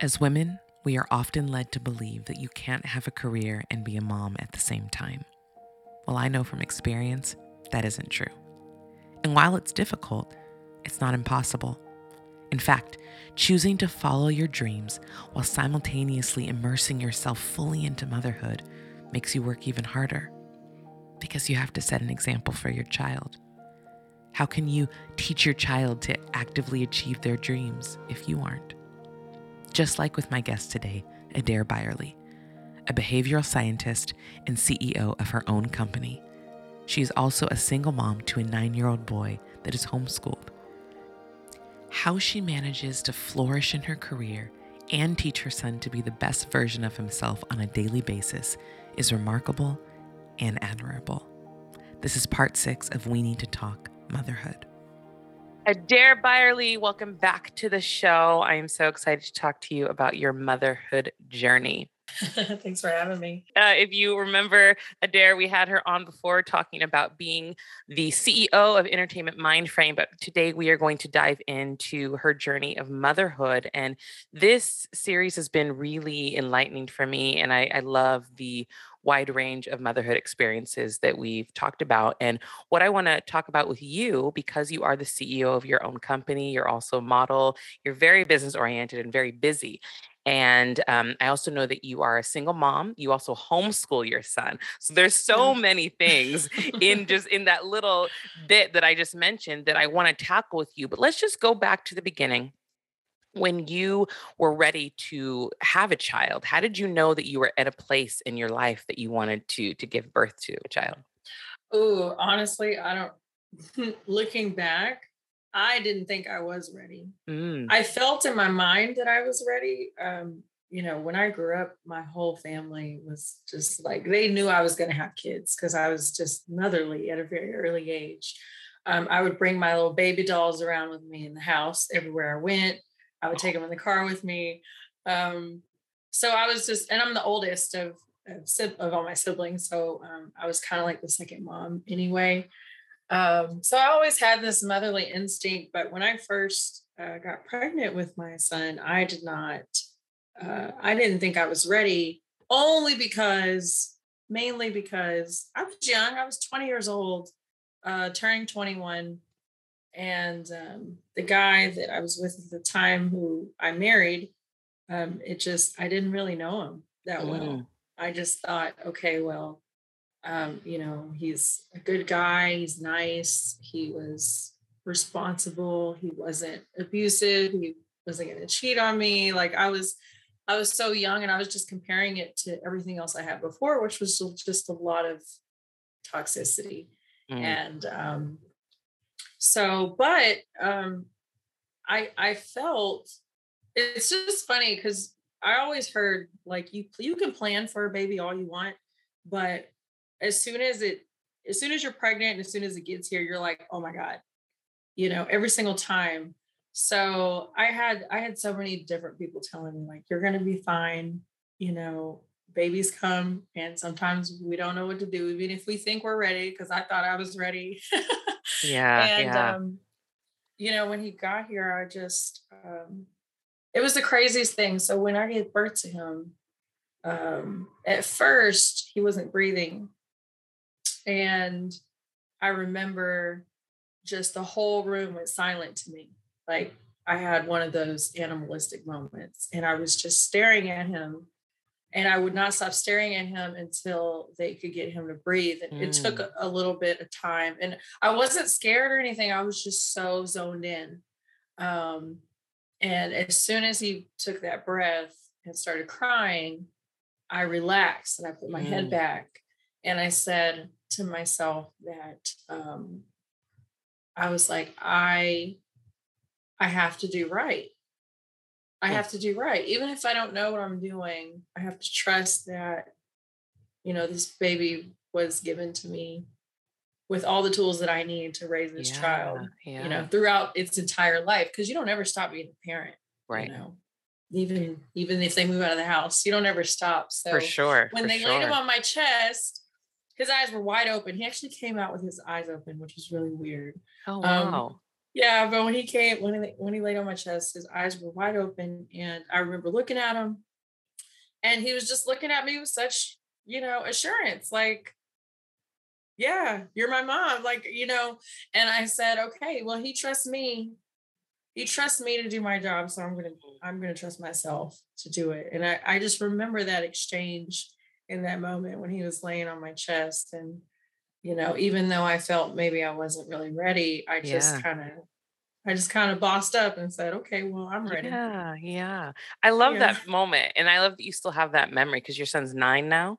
As women, we are often led to believe that you can't have a career and be a mom at the same time. Well, I know from experience that isn't true. And while it's difficult, it's not impossible. In fact, choosing to follow your dreams while simultaneously immersing yourself fully into motherhood makes you work even harder because you have to set an example for your child. How can you teach your child to actively achieve their dreams if you aren't? Just like with my guest today, Adair Byerly, a behavioral scientist and CEO of her own company. She is also a single mom to a nine year old boy that is homeschooled. How she manages to flourish in her career and teach her son to be the best version of himself on a daily basis is remarkable and admirable. This is part six of We Need to Talk Motherhood. Uh, Adair Byerly, welcome back to the show. I am so excited to talk to you about your motherhood journey. Thanks for having me. Uh, if you remember Adair, we had her on before talking about being the CEO of Entertainment Mindframe, but today we are going to dive into her journey of motherhood. And this series has been really enlightening for me. And I, I love the wide range of motherhood experiences that we've talked about. And what I want to talk about with you, because you are the CEO of your own company, you're also a model, you're very business oriented and very busy. And um, I also know that you are a single mom. You also homeschool your son. So there's so many things in just in that little bit that I just mentioned that I want to tackle with you. But let's just go back to the beginning when you were ready to have a child how did you know that you were at a place in your life that you wanted to to give birth to a child oh honestly i don't looking back i didn't think i was ready mm. i felt in my mind that i was ready um you know when i grew up my whole family was just like they knew i was going to have kids because i was just motherly at a very early age um, i would bring my little baby dolls around with me in the house everywhere i went I would take them in the car with me. Um, so I was just, and I'm the oldest of of, of all my siblings, so um, I was kind of like the second mom anyway. Um, so I always had this motherly instinct, but when I first uh, got pregnant with my son, I did not. Uh, I didn't think I was ready, only because, mainly because I was young. I was 20 years old, uh, turning 21 and um, the guy that I was with at the time, who I married, um, it just I didn't really know him that well. Mm. I just thought, okay, well, um, you know, he's a good guy. He's nice. He was responsible. He wasn't abusive. He wasn't going to cheat on me. Like I was, I was so young, and I was just comparing it to everything else I had before, which was just a lot of toxicity. Mm. And um, so, but um, I I felt it's just funny because I always heard like you you can plan for a baby all you want, but as soon as it as soon as you're pregnant and as soon as it gets here, you're like, oh my God, you know, every single time. So I had I had so many different people telling me like you're gonna be fine, you know, babies come and sometimes we don't know what to do, even if we think we're ready, because I thought I was ready. Yeah. and yeah. um, you know, when he got here, I just um it was the craziest thing. So when I gave birth to him, um, at first he wasn't breathing. And I remember just the whole room went silent to me. Like I had one of those animalistic moments and I was just staring at him and I would not stop staring at him until they could get him to breathe. And mm. it took mm. a, a, little bit of time, and I wasn't scared or anything. I was just so zoned in. Um, and as soon as he took that breath and started crying, I relaxed and I put my mm. head back, and I said to myself that um, I was like, I, I have to do right. I have to do right. Even if I don't know what I'm doing, I have to trust that, you know, this baby was given to me with all the tools that I need to raise this yeah, child, yeah. you know, throughout its entire life. Cause you don't ever stop being a parent. Right. You know, even even if they move out of the house, you don't ever stop. So for sure. When for they sure. laid him on my chest, his eyes were wide open. He actually came out with his eyes open, which was really weird. Oh um, wow. Um, yeah, but when he came, when he when he laid on my chest, his eyes were wide open, and I remember looking at him, and he was just looking at me with such, you know, assurance, like, "Yeah, you're my mom," like, you know. And I said, "Okay, well, he trusts me. He trusts me to do my job, so I'm gonna I'm gonna trust myself to do it." And I I just remember that exchange in that moment when he was laying on my chest and you know, even though I felt maybe I wasn't really ready, I just yeah. kind of I just kind of bossed up and said, okay, well, I'm ready. Yeah, yeah. I love yeah. that moment. And I love that you still have that memory because your son's nine now.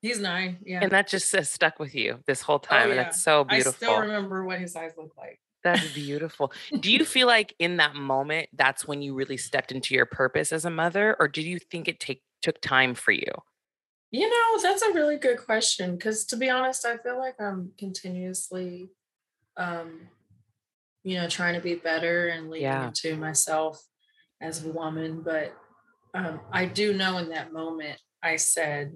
He's nine. Yeah. And that just has stuck with you this whole oh, time. Oh, yeah. And it's so beautiful. I still remember what his eyes looked like. That's beautiful. Do you feel like in that moment, that's when you really stepped into your purpose as a mother? Or did you think it take took time for you? You know, that's a really good question because to be honest, I feel like I'm continuously um you know trying to be better and leading yeah. into myself as a woman, but um I do know in that moment I said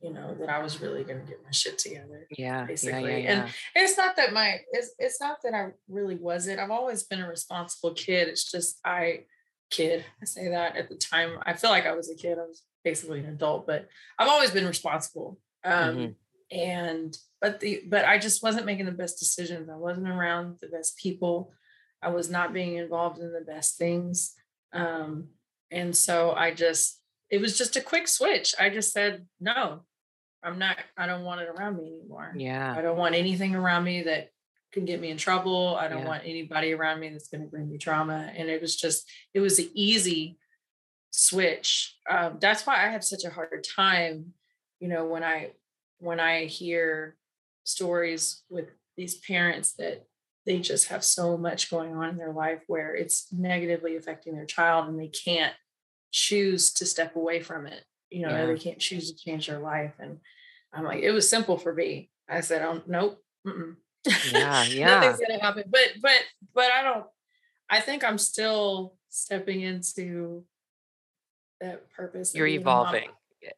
you know that I was really going to get my shit together. Yeah, basically. Yeah, yeah, and it's not that my it's it's not that I really wasn't. I've always been a responsible kid. It's just I kid. I say that at the time. I feel like I was a kid. I was basically an adult, but I've always been responsible. Um, mm-hmm. And but the but I just wasn't making the best decisions. I wasn't around the best people. I was not being involved in the best things. Um, and so I just it was just a quick switch. I just said no. I'm not. I don't want it around me anymore. Yeah. I don't want anything around me that can get me in trouble. I don't yeah. want anybody around me that's going to bring me trauma. And it was just, it was an easy switch. Um, that's why I have such a hard time, you know, when I when I hear stories with these parents that they just have so much going on in their life where it's negatively affecting their child and they can't choose to step away from it. You know, yeah. they can't choose to change their life. And I'm like, it was simple for me. I said, oh, nope. Yeah, yeah. Nothing's gonna happen. But but but I don't I think I'm still stepping into that purpose. You're evolving.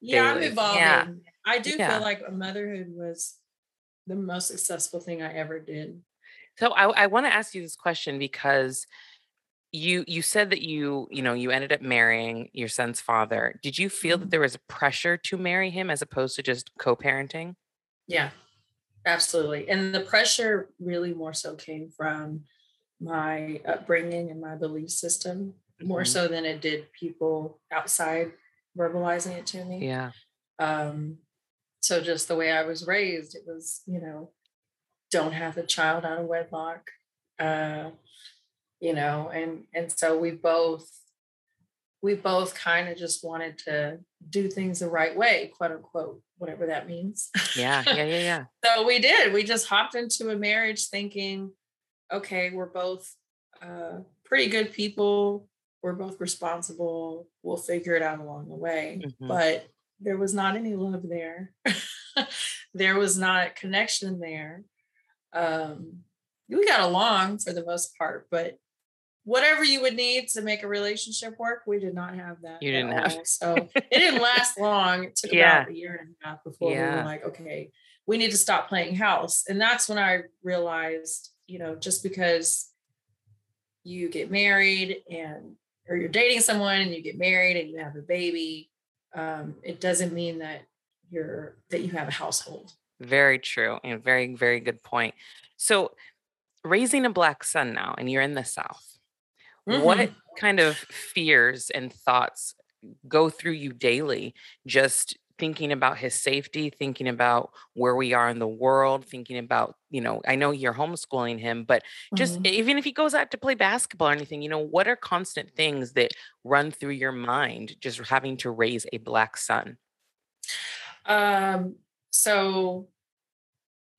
Yeah, I'm evolving. Yeah. I do yeah. feel like motherhood was the most successful thing I ever did. So I, I want to ask you this question because you you said that you you know you ended up marrying your son's father. Did you feel mm-hmm. that there was a pressure to marry him as opposed to just co-parenting? Yeah, absolutely. And the pressure really more so came from my upbringing and my belief system more mm-hmm. so than it did people outside verbalizing it to me. Yeah. Um, so just the way I was raised, it was, you know, don't have a child out of wedlock. Uh, you know, and and so we both we both kind of just wanted to do things the right way, quote unquote, whatever that means. Yeah, yeah, yeah, yeah. so we did. We just hopped into a marriage thinking, okay, we're both uh, pretty good people we're both responsible. We'll figure it out along the way. Mm-hmm. But there was not any love there. there was not connection there. Um, we got along for the most part, but whatever you would need to make a relationship work, we did not have that. You didn't have. so it didn't last long. It took yeah. about a year and a half before yeah. we were like, okay, we need to stop playing house. And that's when I realized, you know, just because you get married and or you're dating someone and you get married and you have a baby, um, it doesn't mean that you're that you have a household. Very true and very very good point. So, raising a black son now, and you're in the South. Mm-hmm. What kind of fears and thoughts go through you daily just thinking about his safety, thinking about where we are in the world, thinking about, you know, I know you're homeschooling him, but just mm-hmm. even if he goes out to play basketball or anything, you know, what are constant things that run through your mind just having to raise a black son? Um, so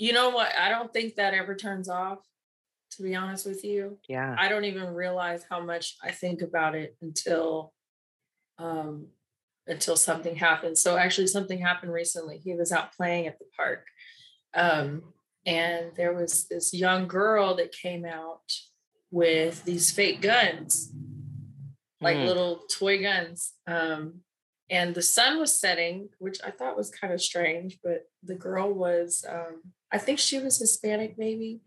you know what? I don't think that ever turns off, to be honest with you. Yeah. I don't even realize how much I think about it until um until something happened. So actually something happened recently. He was out playing at the park. Um, and there was this young girl that came out with these fake guns, like mm. little toy guns. Um, and the sun was setting, which I thought was kind of strange, but the girl was, um, I think she was Hispanic, maybe.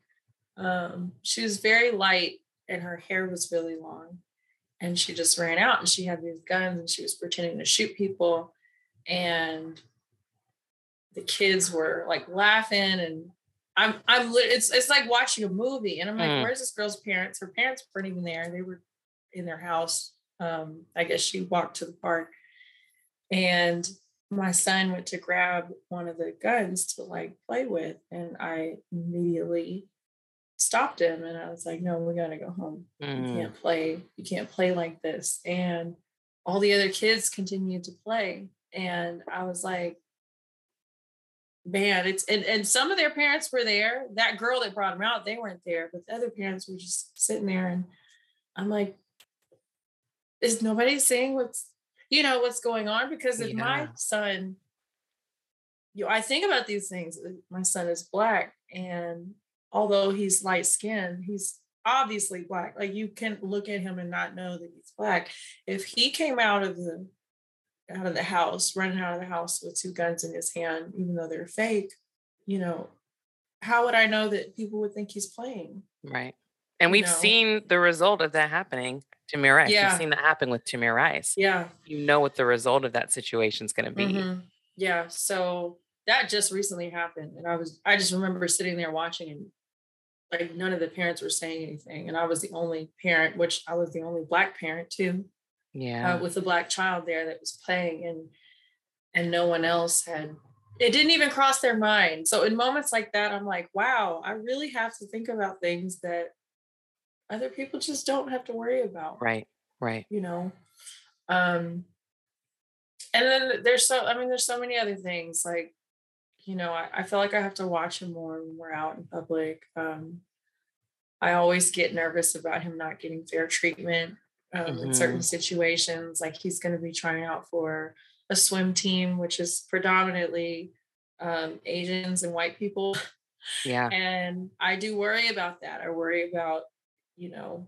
Um, she was very light and her hair was really long. And she just ran out and she had these guns and she was pretending to shoot people. And the kids were like laughing and I'm I'm it's it's like watching a movie and I'm like, mm. where's this girl's parents? Her parents weren't even there. They were in their house. Um, I guess she walked to the park. And my son went to grab one of the guns to like play with and I immediately stopped him and I was like, no, we gotta go home. Mm. You can't play, you can't play like this. And all the other kids continued to play. And I was like, man, it's and, and some of their parents were there. That girl that brought them out, they weren't there, but the other parents were just sitting there and I'm like, is nobody saying what's you know what's going on? Because if yeah. my son, you know, I think about these things. Uh, my son is black and although he's light skinned, he's obviously black. Like you can look at him and not know that he's black. If he came out of the out of the house, running out of the house with two guns in his hand, even though they're fake, you know, how would I know that people would think he's playing? Right. And we've know? seen the result of that happening. Tamir Rice. Yeah. You've seen that happen with Tamir Rice. Yeah. You know what the result of that situation is going to be. Mm-hmm. Yeah. So that just recently happened. And I was, I just remember sitting there watching and like none of the parents were saying anything and i was the only parent which i was the only black parent too uh, yeah. uh, with a black child there that was playing and and no one else had it didn't even cross their mind. So in moments like that i'm like wow i really have to think about things that other people just don't have to worry about. Right right. You know? Um and then there's so i mean there's so many other things like you know, I, I feel like I have to watch him more when we're out in public. Um, I always get nervous about him not getting fair treatment um, mm-hmm. in certain situations. Like he's going to be trying out for a swim team, which is predominantly um, Asians and white people. Yeah. And I do worry about that. I worry about, you know,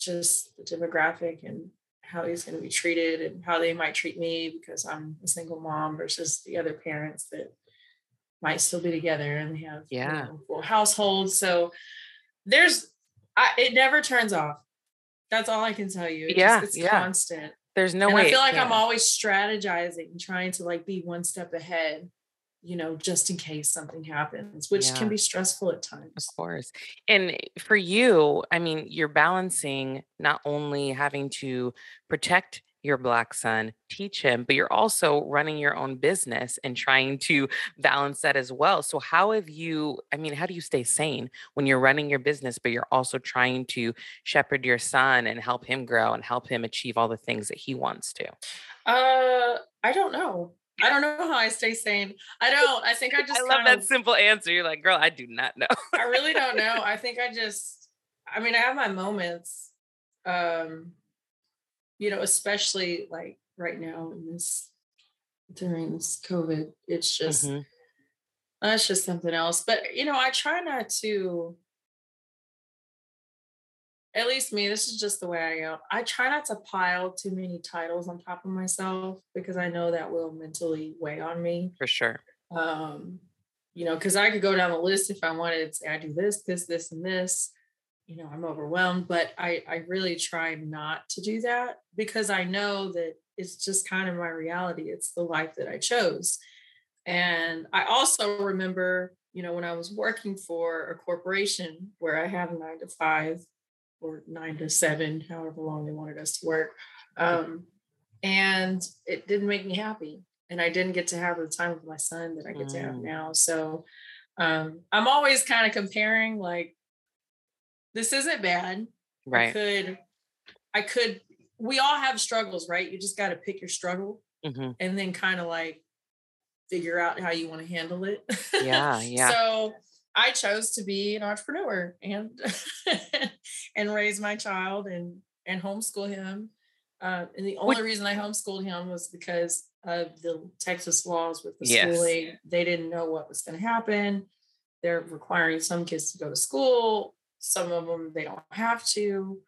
just the demographic and how he's going to be treated and how they might treat me because I'm a single mom versus the other parents that might still be together and they have yeah you know, full households. So there's I, it never turns off. That's all I can tell you. It yeah, it's yeah. constant. There's no and way. I feel like I'm always strategizing, trying to like be one step ahead you know, just in case something happens, which yeah. can be stressful at times. Of course. And eh, for you, I mean, you're balancing not only having to protect your black son, teach him, but you're also running your own business and trying to balance that as well. So, how have you, I mean, how do you stay sane when you're running your business, but you're also trying to shepherd your son and help him grow and help him achieve all the things that he wants to? Uh, I don't know. I don't know how I stay sane. I don't. I think I just. I love that of, simple answer. You're like, girl, I do not know. I really don't know. I think I just. I mean, I have my moments. Um, you know, especially like right now in this during this COVID, it's just mm-hmm. that's just something else. But you know, I try not to at least me, this is just the way I am. I try not to pile too many titles on top of myself because I know that will mentally weigh on me. For sure. Um, you know, because I could go down the list if I wanted to say I do this, this, this, and this you know i'm overwhelmed but i i really try not to do that because i know that it's just kind of my reality it's the life that i chose and i also remember you know when i was working for a corporation where i have nine to five or nine to seven however long they wanted us to work um, and it didn't make me happy and i didn't get to have the time with my son that i get mm. to have mm. now so um, i'm always kind of comparing like this isn't bad. Right. I could, I could, we all have struggles, right? You just got to pick your struggle mm-hmm. and then kind of like figure out how you want to handle it. Yeah. Yeah. so I chose to be an entrepreneur and, and raise my child and, and homeschool him. Uh, and the only what? reason I homeschooled him was because of the Texas laws with the yes. schooling. They didn't know what was going to happen. They're requiring some kids to go to school some of them they don't have to.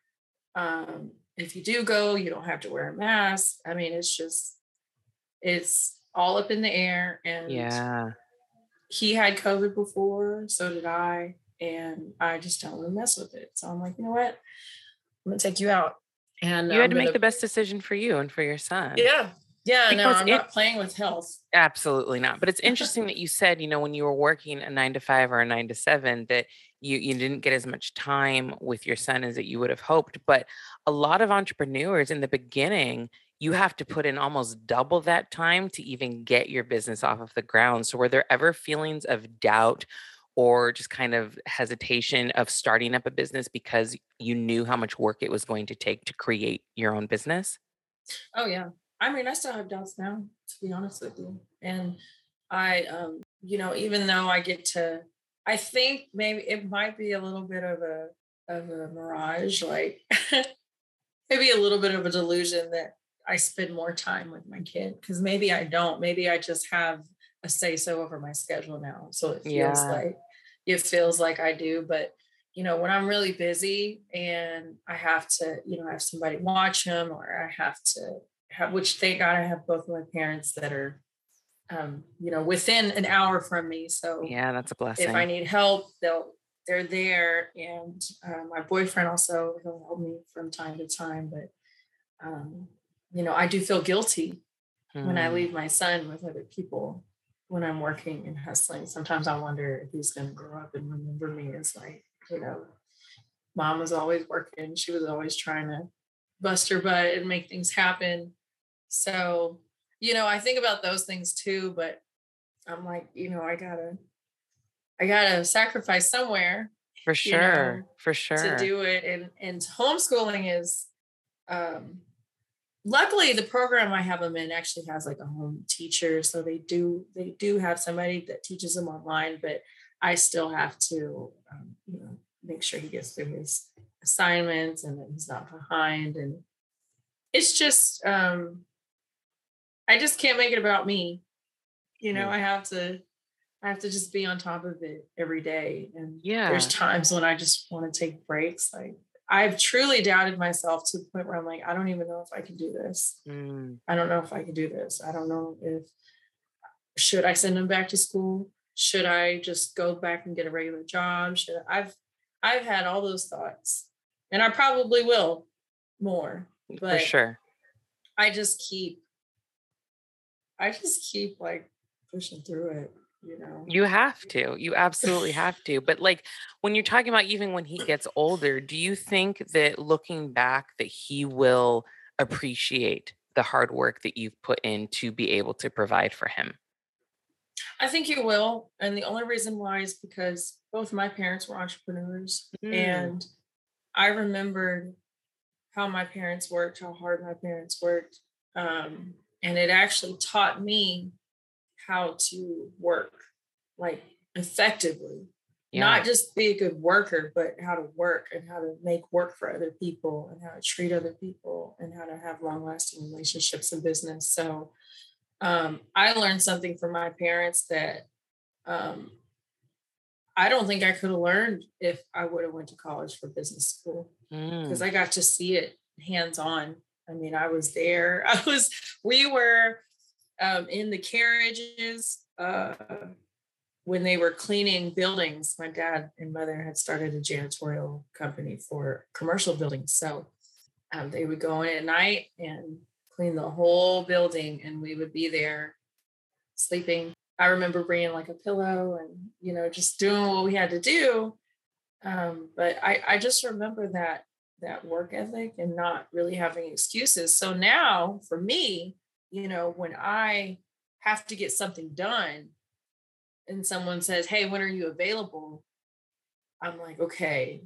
Um, if you do go, you don't have to wear a mask. I mean, it's just it's all up in the air. And yeah, he had COVID before, so did I. and I just don't want to mess with it. So I'm like, you know what? I'm gonna take you out. And you had to make the best decision for you and for your son. Yeah. Yeah, because no, I'm it, not playing with health. Absolutely not. But it's interesting that you said, you know, when you were working a nine to five or a nine to seven, that you you didn't get as much time with your son as that you would have hoped. But a lot of entrepreneurs in the beginning, you have to put in almost double that time to even get your business off of the ground. So were there ever feelings of doubt or just kind of hesitation of starting up a business because you knew how much work it was going to take to create your own business? Oh yeah. I mean, I still have doubts now, to be honest with you. And I um, you know, even though I get to I think maybe it might be a little bit of a of a mirage, like maybe a little bit of a delusion that I spend more time with my kid because maybe I don't. Maybe I just have a say so over my schedule now. So it feels yeah. like it feels like I do. But you know, when I'm really busy and I have to, you know, have somebody watch him or I have to which thank God I have both of my parents that are um, you know, within an hour from me. So yeah, that's a blessing. If I need help, they'll they're there. And uh, my boyfriend also he'll help me from time to time. But um, you know, I do feel guilty hmm. when I hmm. leave my son with other people when I'm working and hustling. Sometimes I wonder if he's going to grow up and remember me as like, you know, mom was always working. She was always trying to bust her butt and make things happen. So, you know, I think about those things too, but I'm like, you know, I gotta, I gotta sacrifice somewhere. For sure. You know, for sure. To do it. And and homeschooling is um luckily the program I have them in actually has like a home teacher. So they do they do have somebody that teaches them online, but I still have to um, you know make sure he gets through his assignments and that he's not behind. And it's just um I just can't make it about me. You know, I have to I have to just be on top of it every day. And yeah, there's times when I just want to take breaks. Like I've truly doubted myself to the point where I'm like, I don't even know if I can do this. Mm. I don't know if I can do this. I don't know if should I send them back to school? Should I just go back and get a regular job? Should I? I've I've had all those thoughts, and I probably will more. But For sure, I just keep. I just keep like pushing through it you know you have to you absolutely have to but like when you're talking about even when he gets older do you think that looking back that he will appreciate the hard work that you've put in to be able to provide for him i think he will and the only reason why is because both my parents were entrepreneurs mm. and i remembered how my parents worked how hard my parents worked um, and it actually taught me how to work like effectively yeah. not just be a good worker but how to work and how to make work for other people and how to treat other people and how to have long lasting relationships in business so um, i learned something from my parents that um, i don't think i could have learned if i would have went to college for business school because mm. i got to see it hands on i mean i was there i was we were um, in the carriages uh, when they were cleaning buildings. My dad and mother had started a janitorial company for commercial buildings. So um, they would go in at night and clean the whole building, and we would be there sleeping. I remember bringing like a pillow and, you know, just doing what we had to do. Um, but I, I just remember that that work ethic and not really having excuses. So now for me, you know, when I have to get something done and someone says, Hey, when are you available? I'm like, okay,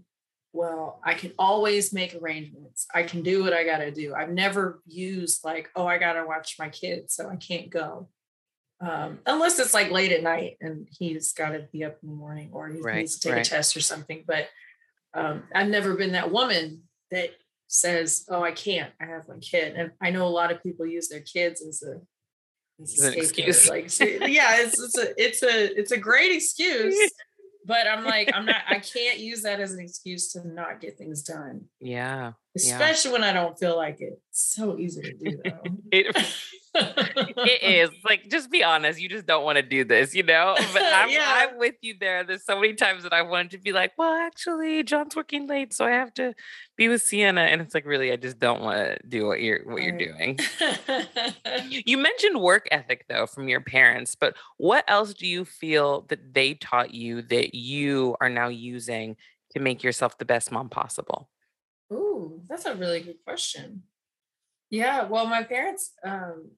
well, I can always make arrangements. I can do what I got to do. I've never used like, oh, I got to watch my kids, so I can't go. Um, unless it's like late at night and he's got to be up in the morning or he right, needs to take right. a test or something. But um, I've never been that woman that says, "Oh, I can't. I have my kid." And I know a lot of people use their kids as a as an excuse. Like, yeah, it's it's a it's a it's a great excuse. But I'm like, I'm not. I can't use that as an excuse to not get things done. Yeah, especially yeah. when I don't feel like it. It's so easy to do though. it, it is like just be honest. You just don't want to do this, you know. But I'm, yeah. I'm with you there. There's so many times that I wanted to be like, well, actually, John's working late, so I have to be with Sienna, and it's like, really, I just don't want to do what you're what you're doing. you mentioned work ethic though from your parents, but what else do you feel that they taught you that you are now using to make yourself the best mom possible? Ooh, that's a really good question. Yeah, well, my parents, um,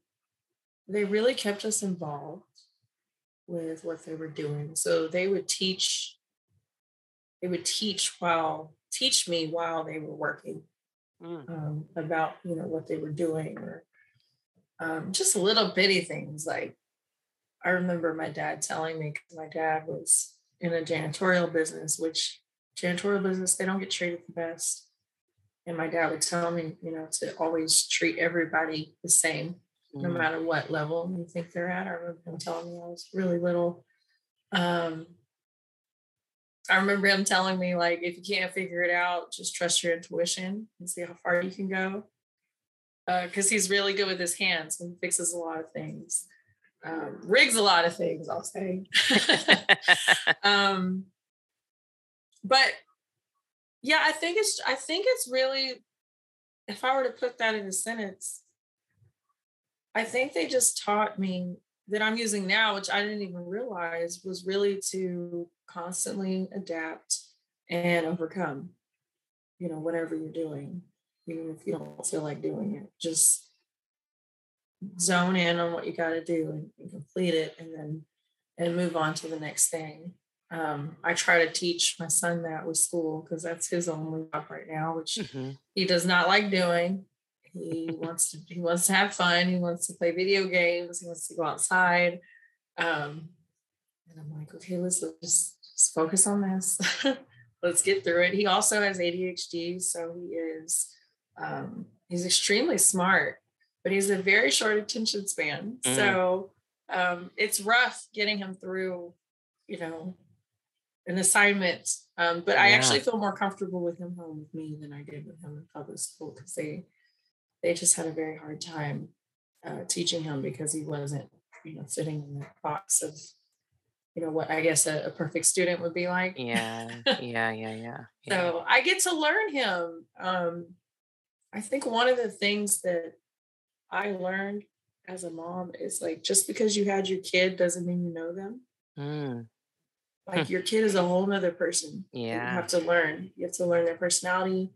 they really kept us involved with what they were doing. So they would teach, they would teach while teach me while they were working mm. um, about you know what they were doing or um, just little bitty things like I remember my dad telling me because my dad was in a janitorial business, which janitorial business they don't get treated the best. And my dad would tell me, you know, to always treat everybody the same, mm. no matter what level you think they're at. I remember him telling me I was really little. Um, I remember him telling me, like, if you can't figure it out, just trust your intuition and see how far you can go. Because uh, he's really good with his hands and fixes a lot of things, um, rigs a lot of things, I'll say. um, but yeah, I think it's I think it's really if I were to put that in a sentence, I think they just taught me that I'm using now, which I didn't even realize was really to constantly adapt and overcome, you know, whatever you're doing, even if you don't feel like doing it. Just zone in on what you got to do and, and complete it and then and move on to the next thing. Um, I try to teach my son that with school because that's his only job right now, which mm-hmm. he does not like doing. He wants to he wants to have fun. He wants to play video games. He wants to go outside. Um, and I'm like, okay, let's, let's just, just focus on this. let's get through it. He also has ADHD, so he is um, he's extremely smart, but he's a very short attention span. Mm. So um, it's rough getting him through, you know, an assignment. Um, but I actually feel more comfortable with him home with me than I did with him in public school because they they just had a very hard time uh, teaching him because he wasn't, you know, sitting in the box of, you know, what I guess a, a perfect student would be like. Yeah, yeah, yeah, yeah. So I get to learn him. Um, I think one of the things that I learned as a mom is like just because you had your kid doesn't mean you know them. Mm. Like your kid is a whole nother person. Yeah. You have to learn. You have to learn their personality.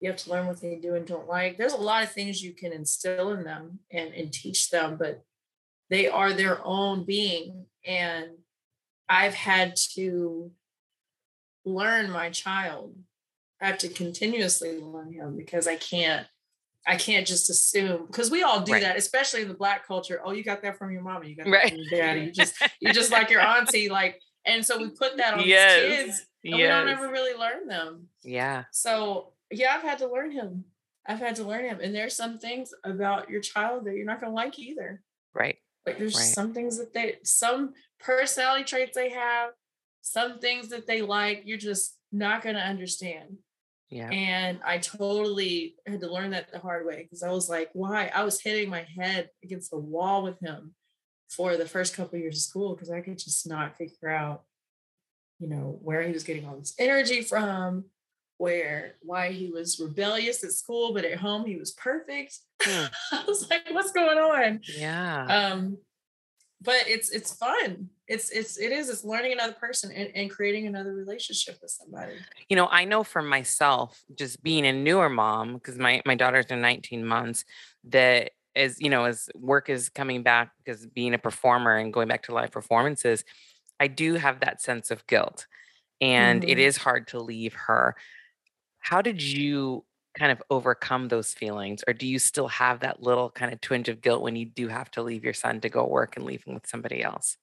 You have to learn what they do and don't like. There's a lot of things you can instill in them and, and teach them, but they are their own being. And I've had to learn my child. I have to continuously learn him because I can't I can't just assume because we all do right. that, especially in the black culture. Oh, you got that from your mama, you got that right. from your daddy. You just you just like your auntie, like and so we put that on yes. kids and yes. we don't ever really learn them. Yeah. So yeah, I've had to learn him. I've had to learn him. And there's some things about your child that you're not gonna like either. Right. Like there's right. some things that they some personality traits they have, some things that they like, you're just not gonna understand. Yeah. And I totally had to learn that the hard way because I was like, why? I was hitting my head against the wall with him for the first couple of years of school because I could just not figure out, you know, where he was getting all this energy from, where why he was rebellious at school, but at home he was perfect. Hmm. I was like, what's going on? Yeah. Um, but it's it's fun. It's it's it is it's learning another person and, and creating another relationship with somebody. You know, I know for myself, just being a newer mom, because my my daughter's in 19 months, that as you know as work is coming back because being a performer and going back to live performances i do have that sense of guilt and mm-hmm. it is hard to leave her how did you kind of overcome those feelings or do you still have that little kind of twinge of guilt when you do have to leave your son to go work and leave him with somebody else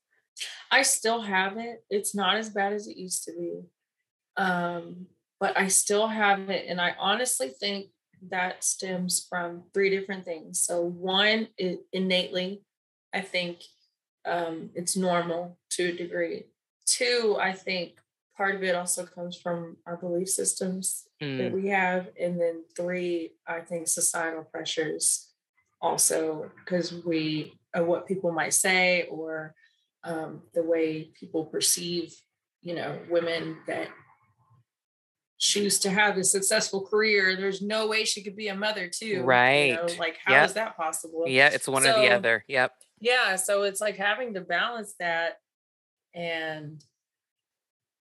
i still have it it's not as bad as it used to be um, but i still have it and i honestly think that stems from three different things. So, one, is innately, I think um, it's normal to a degree. Two, I think part of it also comes from our belief systems mm. that we have. And then three, I think societal pressures also because we of what people might say or um, the way people perceive, you know, women that choose to have a successful career. There's no way she could be a mother too. Right. You know? Like, how yep. is that possible? Yeah, it's one so, or the other. Yep. Yeah. So it's like having to balance that. And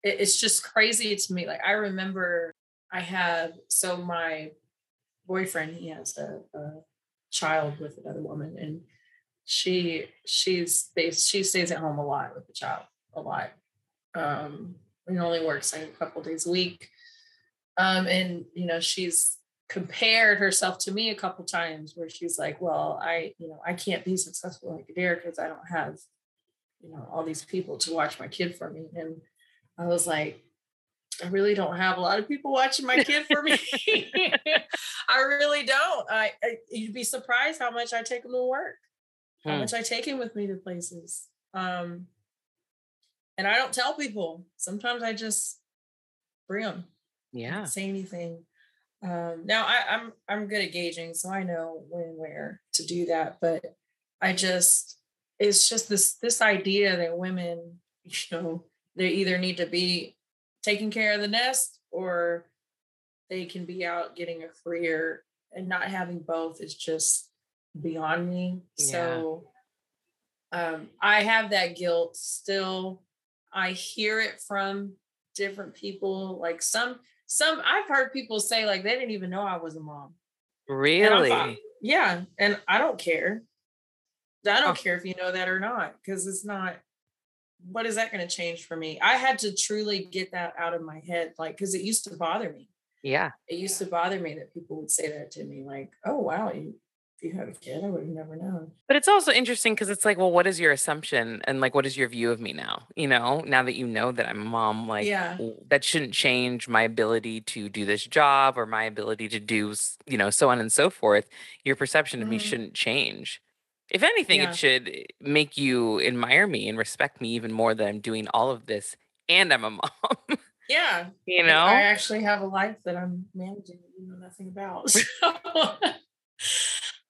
it's just crazy to me. Like, I remember I have, so my boyfriend, he has a, a child with another woman. And she she's she stays at home a lot with the child a lot um he only works like a couple days a week um and you know she's compared herself to me a couple times where she's like well i you know i can't be successful like Adair because i don't have you know all these people to watch my kid for me and i was like I really don't have a lot of people watching my kid for me. I really don't. I, I, you'd be surprised how much I take them to work how hmm. much I take him with me to places. Um, and I don't tell people. Sometimes I just bring them. Yeah. Say anything. Um, now I, I'm I'm good at gauging, so I know when and where to do that. But I just it's just this this idea that women, you know, they either need to be taking care of the nest or they can be out getting a career and not having both is just beyond me. Yeah. So um, I have that guilt still. I hear it from different people. Like some, some I've heard people say like they didn't even know I was a mom. Really? And yeah, and I don't care. I don't oh. care if you know that or not because it's not. What is that going to change for me? I had to truly get that out of my head, like because it used to bother me. Yeah, it used to bother me that people would say that to me, like, "Oh wow, you you had a kid, I would have never known. But it's also interesting because it's like, well, what is your assumption and like, what is your view of me now? You know, now that you know that I'm a mom, like, yeah. that shouldn't change my ability to do this job or my ability to do, you know, so on and so forth. Your perception of mm-hmm. me shouldn't change. If anything, yeah. it should eh, make you admire me and respect me even more that I'm doing all of this and I'm a mom. Yeah. You know, I actually have a life that I'm managing that you know nothing about.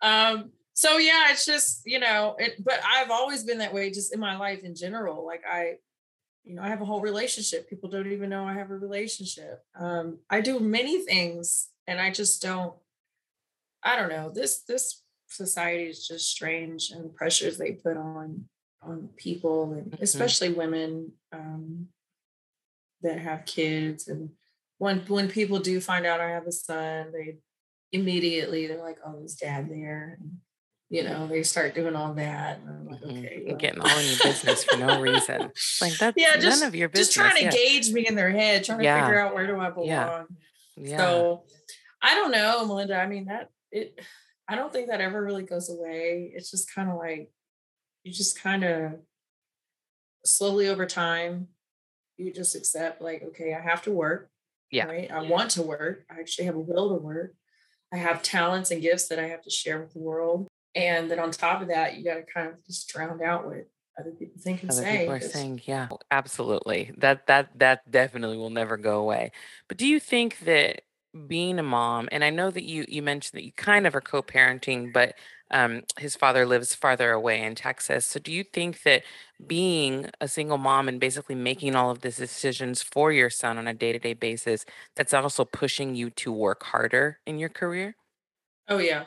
um so yeah it's just you know it but i've always been that way just in my life in general like i you know i have a whole relationship people don't even know i have a relationship um i do many things and i just don't i don't know this this society is just strange and the pressures they put on on people and mm-hmm. especially women um that have kids and when when people do find out i have a son they immediately they're like, "Oh, is dad there?" And, you know, they start doing all that, and I'm like, mm-hmm. "Okay." Well. Getting all in your business for no reason. Like that's yeah, just, none of your business. Just trying to yeah. gauge me in their head, trying yeah. to figure out where do I belong. Yeah. yeah. So I don't know, Melinda. I mean, that it. I don't think that ever really goes away. It's just kind of like you just kind of slowly over time you just accept like okay i have to work yeah right i want to work i actually have a will to work I have talents and gifts that I have to share with the world. And then on top of that, you got to kind of just drown out what other people think and other say. People are saying, yeah, absolutely. That that that definitely will never go away. But do you think that being a mom, and I know that you you mentioned that you kind of are co-parenting, but um, his father lives farther away in Texas. So do you think that being a single mom and basically making all of these decisions for your son on a day-to-day basis, that's also pushing you to work harder in your career? Oh yeah.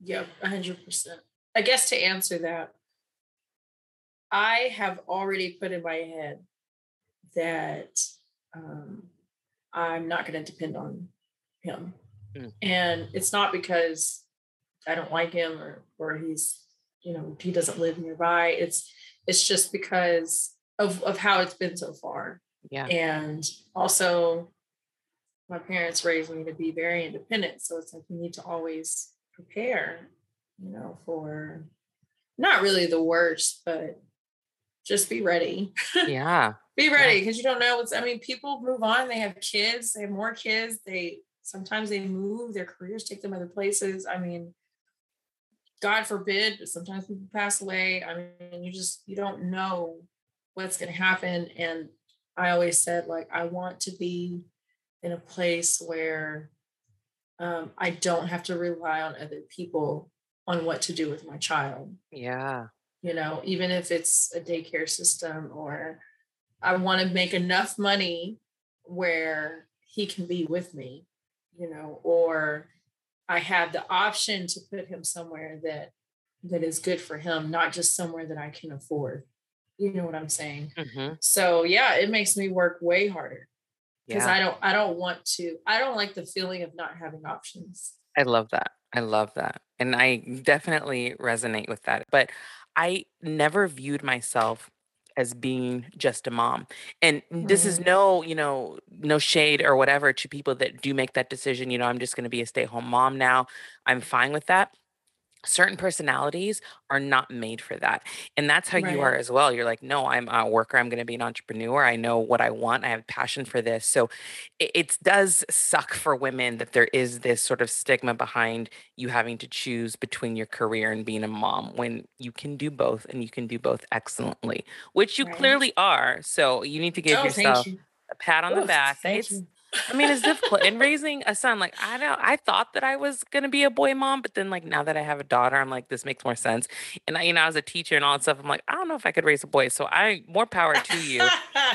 Yeah, 100%. I guess to answer that, I have already put in my head that um, I'm not going to depend on him. Mm. And it's not because I don't like him or or he's you know he doesn't live nearby. It's it's just because of of how it's been so far. Yeah. And also my parents raised me to be very independent. So it's like you need to always prepare, you know, for not really the worst, but just be ready. Yeah. be ready because yeah. you don't know what's I mean, people move on, they have kids, they have more kids, they sometimes they move, their careers take them other places. I mean, God forbid, sometimes people pass away. I mean, you just you don't know what's going to happen. And I always said, like, I want to be in a place where um, I don't have to rely on other people on what to do with my child. Yeah. You know, even if it's a daycare system or I want to make enough money where he can be with me, you know, or I have the option to put him somewhere that that is good for him, not just somewhere that I can afford. You know what I'm saying? Mm-hmm. So yeah, it makes me work way harder because yeah. I don't I don't want to I don't like the feeling of not having options. I love that. I love that. And I definitely resonate with that. But I never viewed myself as being just a mom. And this is no, you know, no shade or whatever to people that do make that decision. You know, I'm just going to be a stay home mom now. I'm fine with that certain personalities are not made for that and that's how you are as well you're like no i'm a worker i'm going to be an entrepreneur i know what i want i have passion for this so it, it does suck for women that there is this sort of stigma behind you having to choose between your career and being a mom when you can do both and you can do both excellently which you Right. clearly are so you need to give Oh, yourself you. a pat on the back it's you. I mean, it's difficult. in raising a son, like I don't I thought that I was gonna be a boy mom, but then like now that I have a daughter, I'm like, this makes more sense. And I, you know, as a teacher and all that stuff, I'm like, I don't know if I could raise a boy. So I more power to you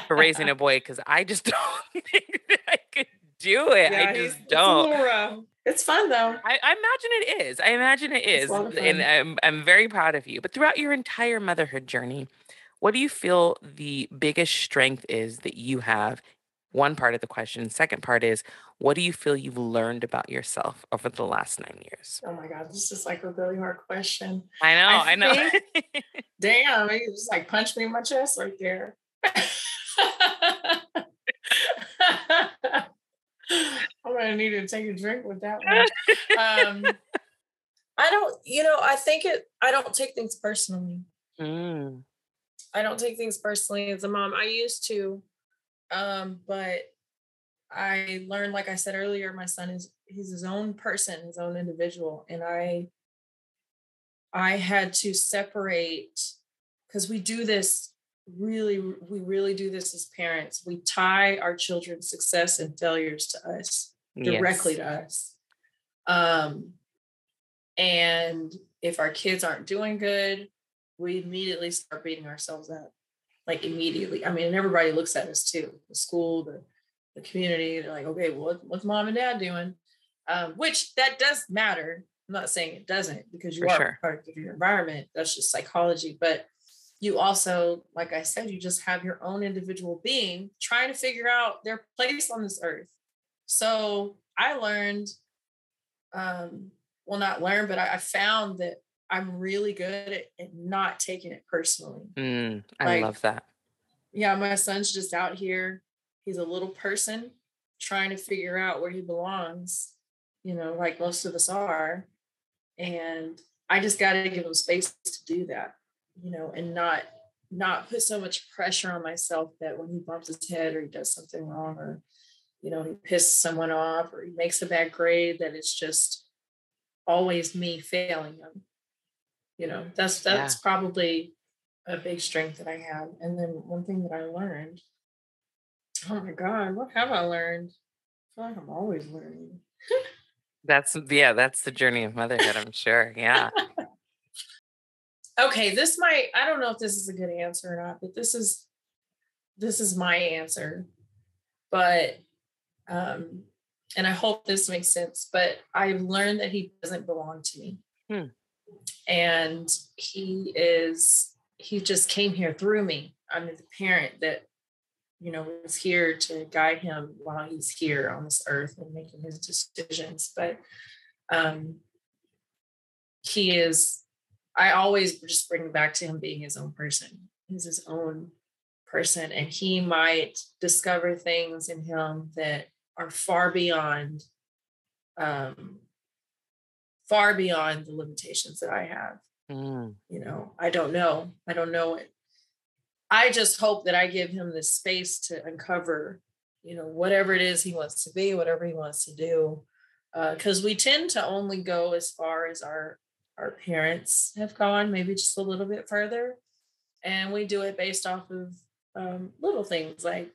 for raising a boy because I just don't think that I could do it. Yeah, I just don't. It's, um, it's fun though. I, I, imagine it is. I imagine it is. And I'm I'm very proud of you. But throughout your entire motherhood journey, what do you feel the biggest strength is that you have one part of the question. Second part is, what do you feel you've learned about yourself over the last nine years? Oh my God, this is like a really hard question. I know, I, I know. damn, you just like punch me in my chest right there. I'm gonna need to take a drink with that one. Um, I don't, you know, I think it. I don't take things personally. Mm. I don't take things personally as a mom. I used to, um, but I learned, like I said earlier, my son is he's his own person, his own individual. And I I had to separate because we do this really, we really do this as parents. We tie our children's success and failures to us directly yes. to us. Um, and if our kids aren't doing good, we immediately start beating ourselves up like immediately. I mean, and everybody looks at us too, the school, the, the community. They're like, okay, well, what's mom and dad doing? Um, which that does matter. I'm not saying it doesn't because you For are sure. part of your environment. That's just psychology. But you also, like I said, you just have your own individual being trying to figure out their place on this earth. So I learned, um, well, not learned, but I, I found that I'm really good at, at not taking it personally. Mm, I like, love that. Yeah, my son's just out here. He's a little person trying to figure out where he belongs, you know, like most of us are. And I just got to give him space to do that, you know, and not not put so much pressure on myself that when he bumps his head or he does something wrong or you know he pisses someone off or he makes a bad grade that it's just always me failing him you know that's that's yeah. probably a big strength that i have and then one thing that i learned oh my god what have i learned? I feel like i'm always learning. That's yeah that's the journey of motherhood i'm sure yeah. Okay this might i don't know if this is a good answer or not but this is this is my answer. But um and i hope this makes sense but i've learned that he doesn't belong to me. Hmm and he is he just came here through me. I'm the parent that you know was here to guide him while he's here on this earth and making his decisions. But um he is i always just bring back to him being his own person. He's his own person and he might discover things in him that are far beyond um far beyond the limitations that I have. Mm. You know, I don't know. I don't know it. I just hope that I give him the space to uncover, you know, whatever it is he wants to be, whatever he wants to do. Because uh, we tend to only go as far as our our parents have gone, maybe just a little bit further, and we do it based off of um, little things like,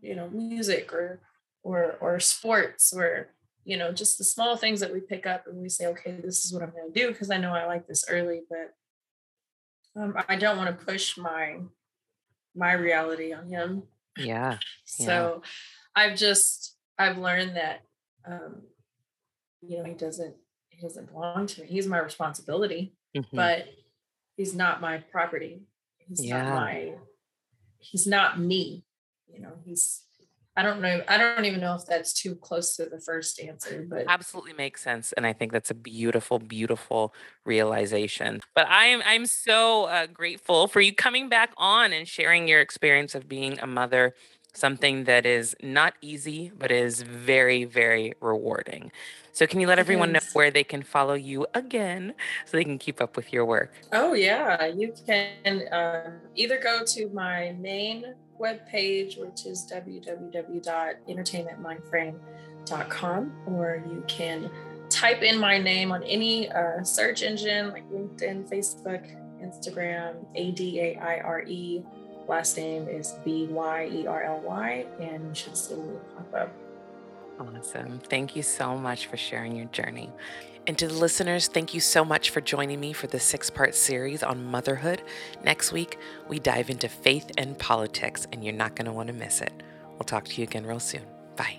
you know, music or or or sports or you know, just the small things that we pick up and we say, okay, this is what I'm going to do because I know I like this early, but um, I don't want to push my my reality on him. Yeah. so yeah. I've just I've learned that um, you know he doesn't he doesn't belong to me. He's my responsibility, mm-hmm. but he's not my property. He's yeah. not my he's not me. You know, he's I don't know. I don't even know if that's too close to the first answer, but absolutely makes sense, and I think that's a beautiful, beautiful realization. But I'm I'm so uh, grateful for you coming back on and sharing your experience of being a mother something that is not easy, but is very, very rewarding. So, can you let everyone know where they can follow you again so they can keep up with your work? Oh, yeah. You can uh, either go to my main webpage, which is www.entertainmentmindframe.com, or you can type in my name on any uh, search engine like LinkedIn, Facebook, Instagram, A D A I R E Last name is B Y E R L Y, and should me pop up. Awesome. Thank you so much for sharing your journey. And to the listeners, thank you so much for joining me for this six part series on motherhood. Next week, we dive into faith and politics, and you're not going to want to miss it. We'll talk to you again real soon. Bye.